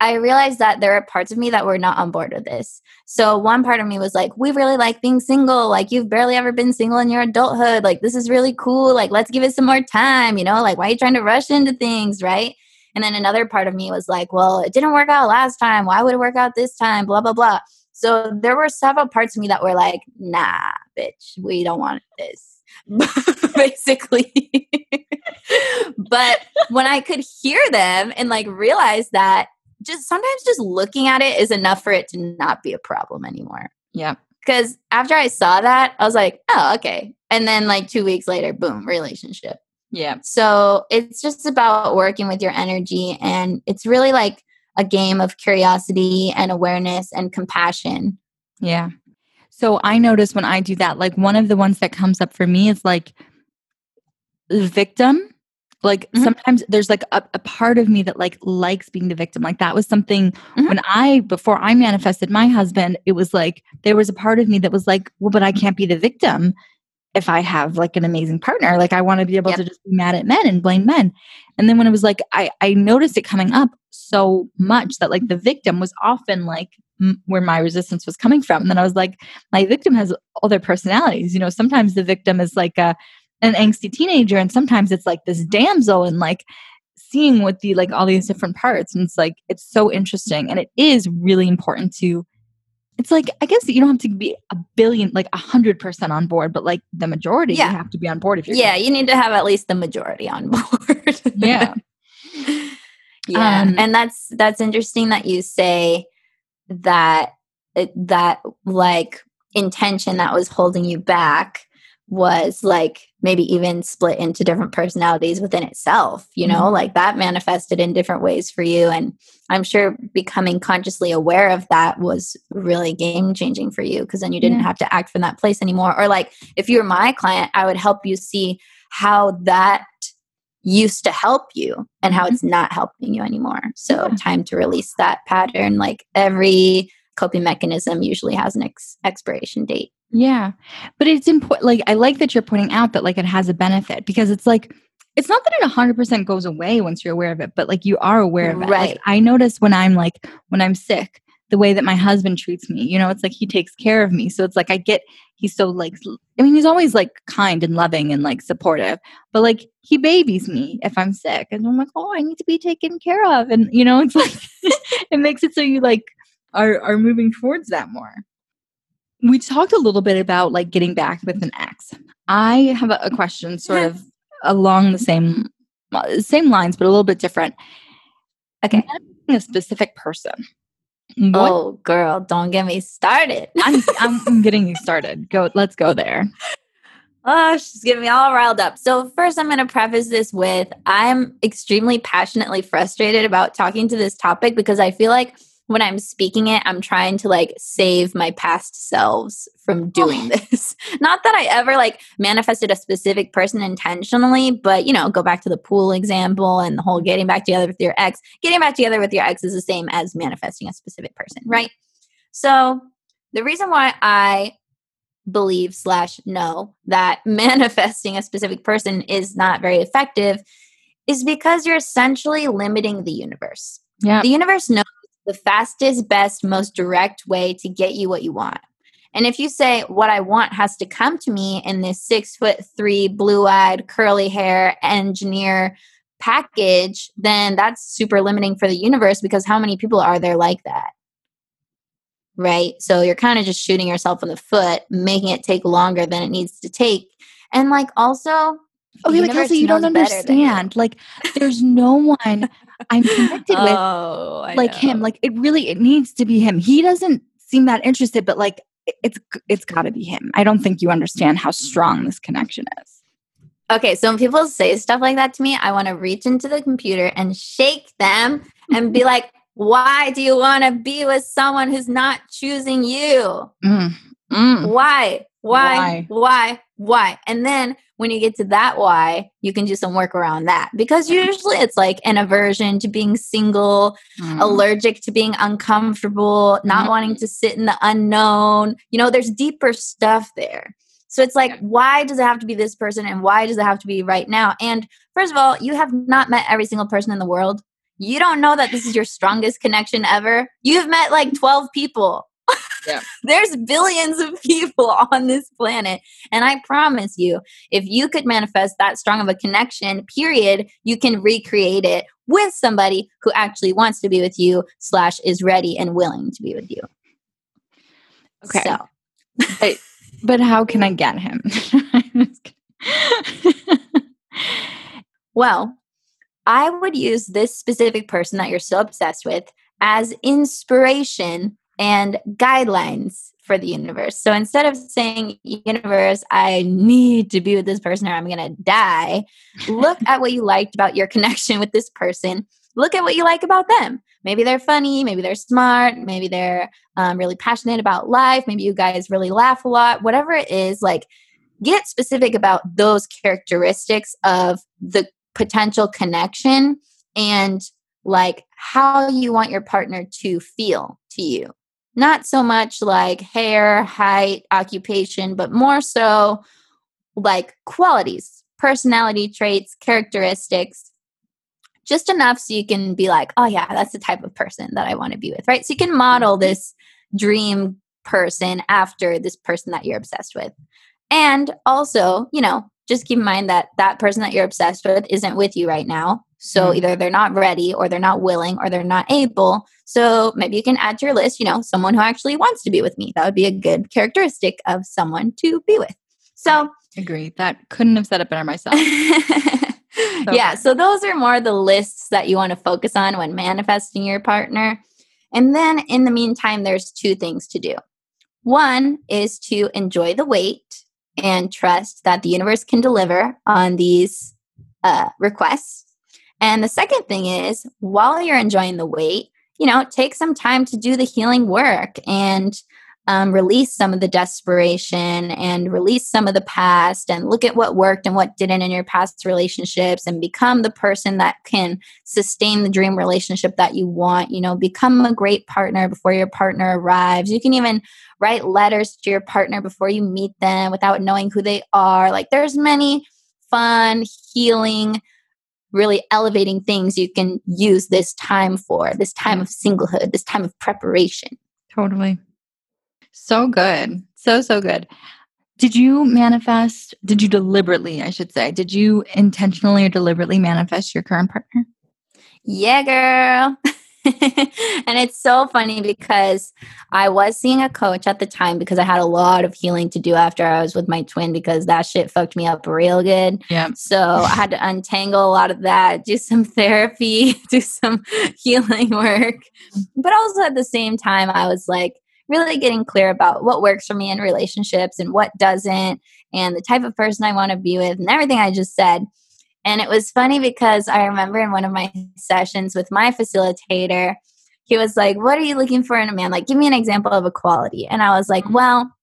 I realized that there are parts of me that were not on board with this. So one part of me was like, "We really like being single. Like you've barely ever been single in your adulthood. Like this is really cool. Like let's give it some more time. You know, like why are you trying to rush into things, right?" And then another part of me was like, "Well, it didn't work out last time. Why would it work out this time? Blah blah blah." So there were several parts of me that were like, "Nah, bitch, we don't want this." Basically. but when I could hear them and like realize that just sometimes just looking at it is enough for it to not be a problem anymore. yeah. Because after I saw that, I was like, oh, okay. And then like two weeks later, boom, relationship. Yeah. So it's just about working with your energy. And it's really like a game of curiosity and awareness and compassion. Yeah. So I notice when I do that, like one of the ones that comes up for me is like the victim. Like Mhm. sometimes there's like a, a part of me that like likes being the victim. Like that was something Mhm. when I before I manifested my husband, it was like there was a part of me that was like, well, but I can't be the victim if I have like an amazing partner. Like I want to be able Yep. to just be mad at men and blame men. And then when it was like I I noticed it coming up so much that like the victim was often like m- where my resistance was coming from. And then I was like, my victim has all their personalities. You know, sometimes the victim is like a an angsty teenager, and sometimes it's like this damsel, and like seeing what the like all these different parts. And it's like it's so interesting, and it is really important to. It's like I guess you don't have to be a billion, like a hundred percent on board, but like the majority, Yeah. you have to be on board if you're. Yeah, you need to have at least the majority on board. Yeah. yeah Um, and that's that's interesting that you say that that like intention that was holding you back was like maybe even split into different personalities within itself you know Mhm. like that manifested in different ways for you and i'm sure becoming consciously aware of that was really game changing for you because then you didn't Yeah. have to act from that place anymore or like if you were my client i would help you see how that used to help you and how Mhm. it's not helping you anymore. So Yeah. time to release that pattern. Like every coping mechanism usually has an ex- expiration date. Yeah. But it's important. Like, I like that you're pointing out that, like, it has a benefit because it's like, it's not that it 100% goes away once you're aware of it, but like you are aware of it. Right. Like, I notice when I'm like, when I'm sick, the way that my husband treats me, you know, it's like he takes care of me. So it's like I get, he's so like, I mean, he's always like kind and loving and like supportive, but like he babies me if I'm sick. And I'm like, oh, I need to be taken care of. And, you know, it's like, it makes it so you like are, are moving towards that more we talked a little bit about like getting back with an ex. I have a, a question sort of along the same uh, same lines, but a little bit different. Okay. A specific person. What, oh, girl, don't get me started. I'm, I'm getting you started. Go, let's go there. Oh, she's getting me all riled up. So, first, I'm going to preface this with I'm extremely passionately frustrated about talking to this topic because I feel like when I'm speaking it, I'm trying to like save my past selves from oh. doing oh. this. Not that I ever like manifested a specific person intentionally, but you know, go back to the pool example and the whole getting back together with your ex. Getting back together with your ex is the same as manifesting a specific person, right? So the reason why I believe slash know that manifesting a specific person is not very effective is because you're essentially limiting the universe. Yeah. The universe knows the fastest, best, most direct way to get you what you want. And if you say, what I want has to come to me in this six foot three, blue eyed, curly hair engineer package, then that's super limiting for the universe because how many people are there like that? Right. So you're kind of just shooting yourself in the foot, making it take longer than it needs to take. And like also, Okay, but Kelsey, you don't understand. Like, there's no one I'm connected with oh, like him. Like, it really it needs to be him. He doesn't seem that interested, but like, it's it's got to be him. I don't think you understand how strong this connection is. Okay, so when people say stuff like that to me, I want to reach into the computer and shake them and be like, "Why do you want to be with someone who's not choosing you? Mm, mm. Why? Why? Why? Why? Why? And then when you get to that why, you can do some work around that because usually it's like an aversion to being single, mm. allergic to being uncomfortable, not mm. wanting to sit in the unknown. You know, there's deeper stuff there. So it's like, why does it have to be this person and why does it have to be right now? And first of all, you have not met every single person in the world. You don't know that this is your strongest connection ever. You've met like 12 people. Yeah. There's billions of people on this planet. And I promise you, if you could manifest that strong of a connection, period, you can recreate it with somebody who actually wants to be with you, slash, is ready and willing to be with you. Okay. So. but, but how can I get him? well, I would use this specific person that you're so obsessed with as inspiration and guidelines for the universe. So instead of saying, universe, I need to be with this person or I'm going to die, look at what you liked about your connection with this person. Look at what you like about them. Maybe they're funny, maybe they're smart, maybe they're um, really passionate about life, maybe you guys really laugh a lot, whatever it is, like get specific about those characteristics of the potential connection and like how you want your partner to feel to you not so much like hair, height, occupation, but more so like qualities, personality traits, characteristics, just enough so you can be like, oh, yeah, that's the type of person that I want to be with, right? So you can model mm-hmm. this dream person after this person that you're obsessed with. And also, you know, just keep in mind that that person that you're obsessed with isn't with you right now. So mm-hmm. either they're not ready or they're not willing or they're not able. So maybe you can add to your list, you know, someone who actually wants to be with me. That would be a good characteristic of someone to be with. So agree. That couldn't have said it better myself. so yeah. So those are more the lists that you want to focus on when manifesting your partner. And then in the meantime, there's two things to do. One is to enjoy the wait and trust that the universe can deliver on these uh, requests. And the second thing is, while you're enjoying the wait, you know, take some time to do the healing work and um, release some of the desperation and release some of the past and look at what worked and what didn't in your past relationships and become the person that can sustain the dream relationship that you want. You know, become a great partner before your partner arrives. You can even write letters to your partner before you meet them without knowing who they are. Like, there's many fun, healing, really elevating things you can use this time for this time of singlehood, this time of preparation. Totally. So good. So, so good. Did you manifest, did you deliberately, I should say, did you intentionally or deliberately manifest your current partner? Yeah, girl. and it's so funny because I was seeing a coach at the time because I had a lot of healing to do after I was with my twin because that shit fucked me up real good. Yeah. So I had to untangle a lot of that, do some therapy, do some healing work. Mm. But also at the same time, I was like, really getting clear about what works for me in relationships and what doesn't, and the type of person I want to be with, and everything I just said. And it was funny because I remember in one of my sessions with my facilitator, he was like, What are you looking for in a man? Like, give me an example of a quality. And I was like, mm-hmm. Well,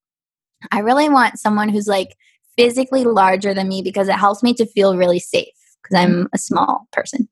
I really want someone who's like physically larger than me because it helps me to feel really safe because I'm mm-hmm. a small person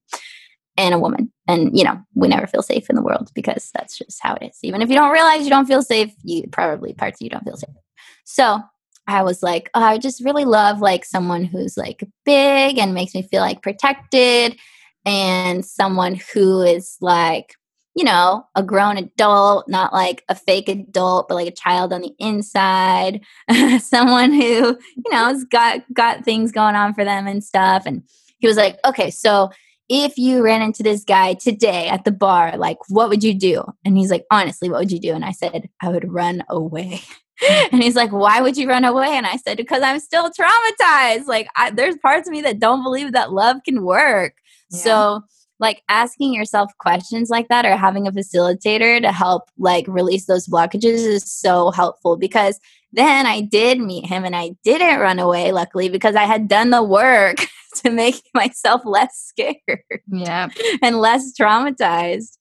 and a woman. And, you know, we never feel safe in the world because that's just how it is. Even if you don't realize you don't feel safe, you probably parts of you don't feel safe. So I was like, oh, I just really love like someone who's like big and makes me feel like protected and someone who is like, you know, a grown adult, not like a fake adult, but like a child on the inside. someone who, you know, has got got things going on for them and stuff. And he was like, okay, so if you ran into this guy today at the bar, like, what would you do? And he's like, honestly, what would you do? And I said, I would run away. and he's like, why would you run away? And I said, because I'm still traumatized. Like, I, there's parts of me that don't believe that love can work. Yeah. So, like asking yourself questions like that or having a facilitator to help like release those blockages is so helpful because then I did meet him and I didn't run away luckily because I had done the work to make myself less scared. Yeah. and less traumatized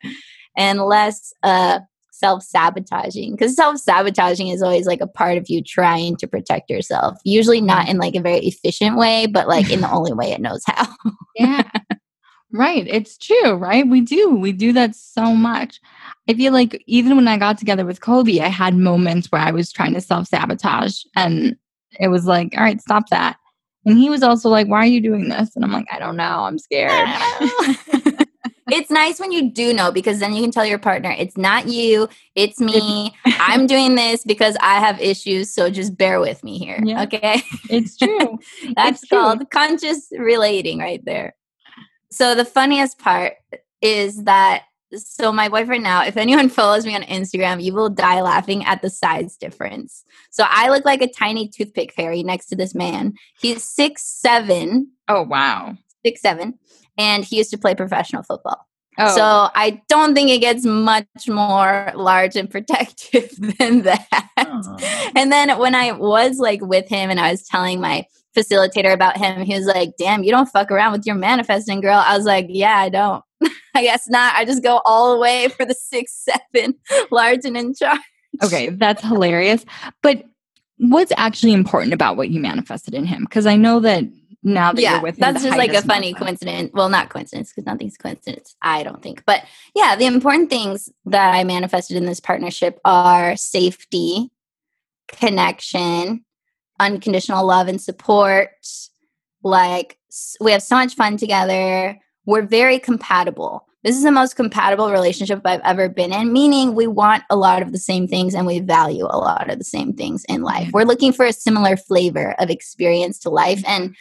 and less uh self-sabotaging because self-sabotaging is always like a part of you trying to protect yourself usually not in like a very efficient way but like in the only way it knows how yeah Right. It's true, right? We do. We do that so much. I feel like even when I got together with Kobe, I had moments where I was trying to self sabotage and it was like, all right, stop that. And he was also like, why are you doing this? And I'm like, I don't know. I'm scared. it's nice when you do know because then you can tell your partner, it's not you, it's me. I'm doing this because I have issues. So just bear with me here. Yeah. Okay. It's true. That's it's called true. conscious relating right there. So the funniest part is that so my boyfriend now, if anyone follows me on Instagram, you will die laughing at the size difference. So I look like a tiny toothpick fairy next to this man. He's six seven. Oh wow. Six seven. And he used to play professional football. Oh. So I don't think it gets much more large and protective than that. Oh. And then when I was like with him and I was telling my facilitator about him. He was like, damn, you don't fuck around with your manifesting girl. I was like, yeah, I don't. I guess not. I just go all the way for the six, seven, large and in charge. Okay, that's hilarious. But what's actually important about what you manifested in him? Because I know that now that yeah, you're with him, that's just like a funny coincidence. Well, not coincidence because nothing's coincidence. I don't think, but yeah, the important things that I manifested in this partnership are safety, connection, unconditional love and support. Like, we have so much fun together. We're very compatible. This is the most compatible relationship I've ever been in, meaning we want a lot of the same things and we value a lot of the same things in life. We're looking for a similar flavor of experience to life. And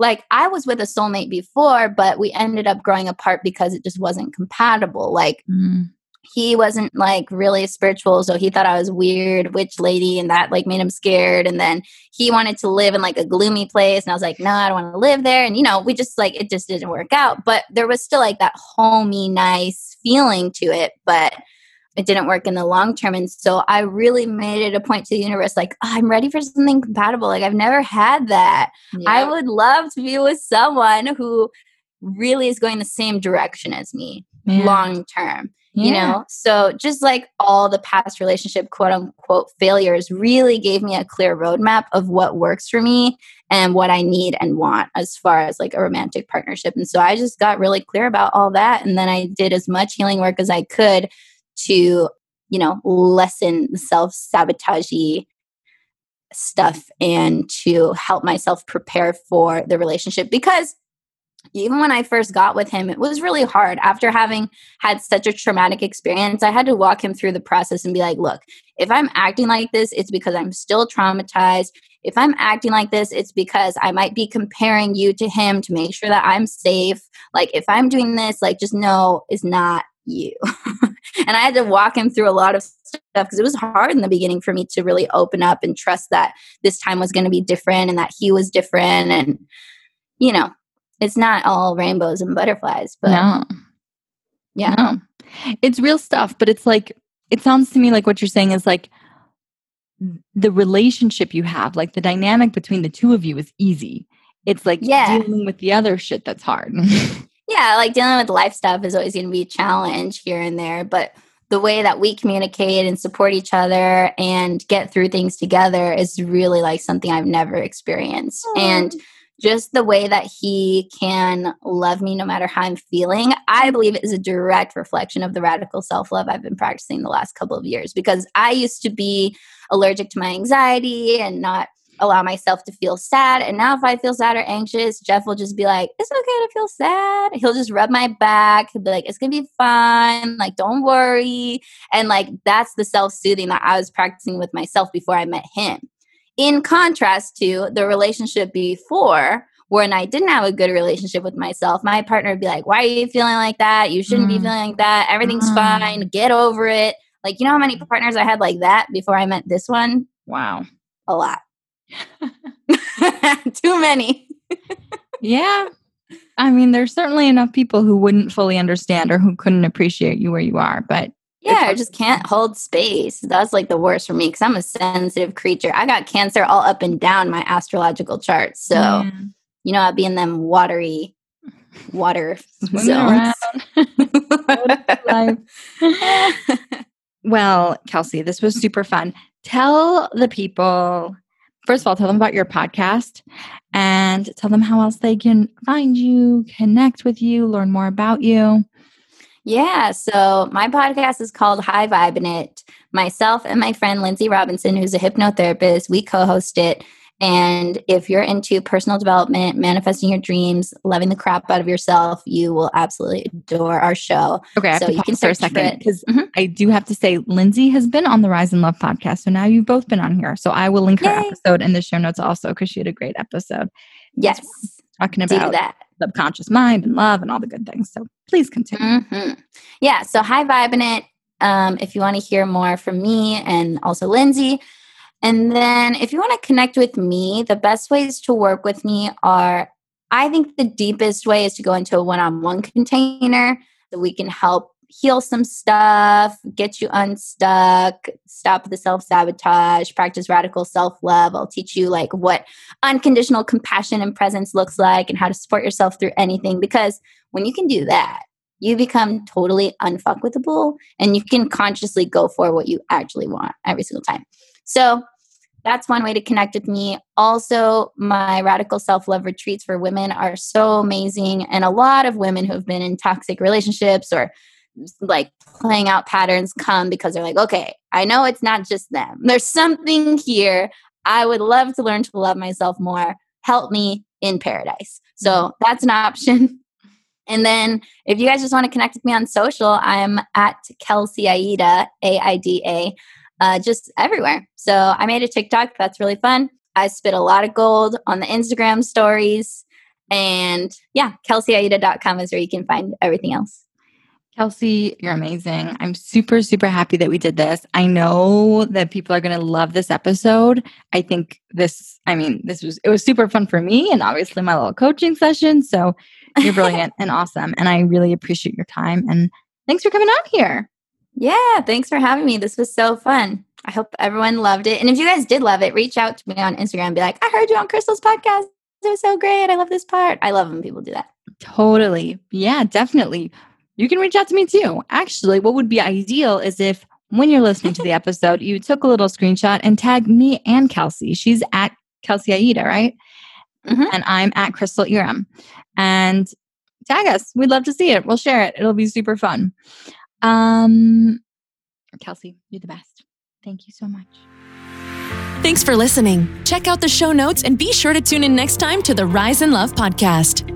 like I was with a soulmate before, but we ended up growing apart because it just wasn't compatible. Like, mm he wasn't like really spiritual so he thought i was weird witch lady and that like made him scared and then he wanted to live in like a gloomy place and i was like no i don't want to live there and you know we just like it just didn't work out but there was still like that homey nice feeling to it but it didn't work in the long term and so i really made it a point to the universe like oh, i'm ready for something compatible like i've never had that. Yep. i would love to be with someone who really is going the same direction as me long term yeah. you know so just like all the past relationship quote unquote failures really gave me a clear roadmap of what works for me and what i need and want as far as like a romantic partnership and so i just got really clear about all that and then i did as much healing work as i could to you know lessen the self-sabotagey stuff and to help myself prepare for the relationship because even when I first got with him, it was really hard. After having had such a traumatic experience, I had to walk him through the process and be like, look, if I'm acting like this, it's because I'm still traumatized. If I'm acting like this, it's because I might be comparing you to him to make sure that I'm safe. Like, if I'm doing this, like, just know it's not you. and I had to walk him through a lot of stuff because it was hard in the beginning for me to really open up and trust that this time was going to be different and that he was different. And, you know, it's not all rainbows and butterflies, but no. Yeah. No. It's real stuff, but it's like it sounds to me like what you're saying is like the relationship you have, like the dynamic between the two of you is easy. It's like yeah. dealing with the other shit that's hard. yeah, like dealing with life stuff is always going to be a challenge here and there, but the way that we communicate and support each other and get through things together is really like something I've never experienced. Aww. And just the way that he can love me no matter how I'm feeling, I believe is a direct reflection of the radical self love I've been practicing the last couple of years because I used to be allergic to my anxiety and not allow myself to feel sad. And now, if I feel sad or anxious, Jeff will just be like, It's okay to feel sad. He'll just rub my back. He'll be like, It's going to be fine. Like, don't worry. And like, that's the self soothing that I was practicing with myself before I met him. In contrast to the relationship before, when I didn't have a good relationship with myself, my partner would be like, Why are you feeling like that? You shouldn't mm. be feeling like that. Everything's mm. fine. Get over it. Like, you know how many partners I had like that before I met this one? Wow. A lot. Too many. yeah. I mean, there's certainly enough people who wouldn't fully understand or who couldn't appreciate you where you are, but yeah, I just can't hold space. That's like the worst for me because I'm a sensitive creature. I got cancer all up and down my astrological chart. So, yeah. you know, I'd be in them watery water zones. well, Kelsey, this was super fun. Tell the people, first of all, tell them about your podcast and tell them how else they can find you, connect with you, learn more about you. Yeah. So my podcast is called High Vibing It. Myself and my friend Lindsay Robinson, who's a hypnotherapist, we co host it. And if you're into personal development, manifesting your dreams, loving the crap out of yourself, you will absolutely adore our show. Okay, so you can for a second because mm-hmm. I do have to say, Lindsay has been on the Rise in Love podcast, so now you've both been on here. So I will link Yay. her episode in the show notes also because she had a great episode. Yes, talking about that subconscious mind and love and all the good things. So please continue. Mm-hmm. Yeah. So high vibing it. Um, if you want to hear more from me and also Lindsay. And then if you want to connect with me, the best ways to work with me are I think the deepest way is to go into a one on one container that we can help heal some stuff, get you unstuck, stop the self sabotage, practice radical self love. I'll teach you like what unconditional compassion and presence looks like and how to support yourself through anything. Because when you can do that, you become totally unfuckwithable and you can consciously go for what you actually want every single time. So that's one way to connect with me. Also, my radical self love retreats for women are so amazing. And a lot of women who have been in toxic relationships or like playing out patterns come because they're like, okay, I know it's not just them. There's something here. I would love to learn to love myself more. Help me in paradise. So mm-hmm. that's an option. And then if you guys just want to connect with me on social, I'm at Kelsey Aida, A I D A, uh, just everywhere. So I made a TikTok. That's really fun. I spit a lot of gold on the Instagram stories. And yeah, kelseyaida.com is where you can find everything else. Kelsey, you're amazing. I'm super, super happy that we did this. I know that people are going to love this episode. I think this, I mean, this was, it was super fun for me and obviously my little coaching session. So you're brilliant and awesome. And I really appreciate your time. And thanks for coming on here. Yeah, thanks for having me. This was so fun. I hope everyone loved it. And if you guys did love it, reach out to me on Instagram and be like, I heard you on Crystal's podcast. It was so great. I love this part. I love when people do that. Totally. Yeah, definitely you can reach out to me too. Actually, what would be ideal is if when you're listening to the episode, you took a little screenshot and tagged me and Kelsey. She's at Kelsey Aida, right? Mhm. And I'm at Crystal Iram. And tag us. We'd love to see it. We'll share it. It'll be super fun. Um, Kelsey, you're the best. Thank you so much. Thanks for listening. Check out the show notes and be sure to tune in next time to the Rise in Love podcast.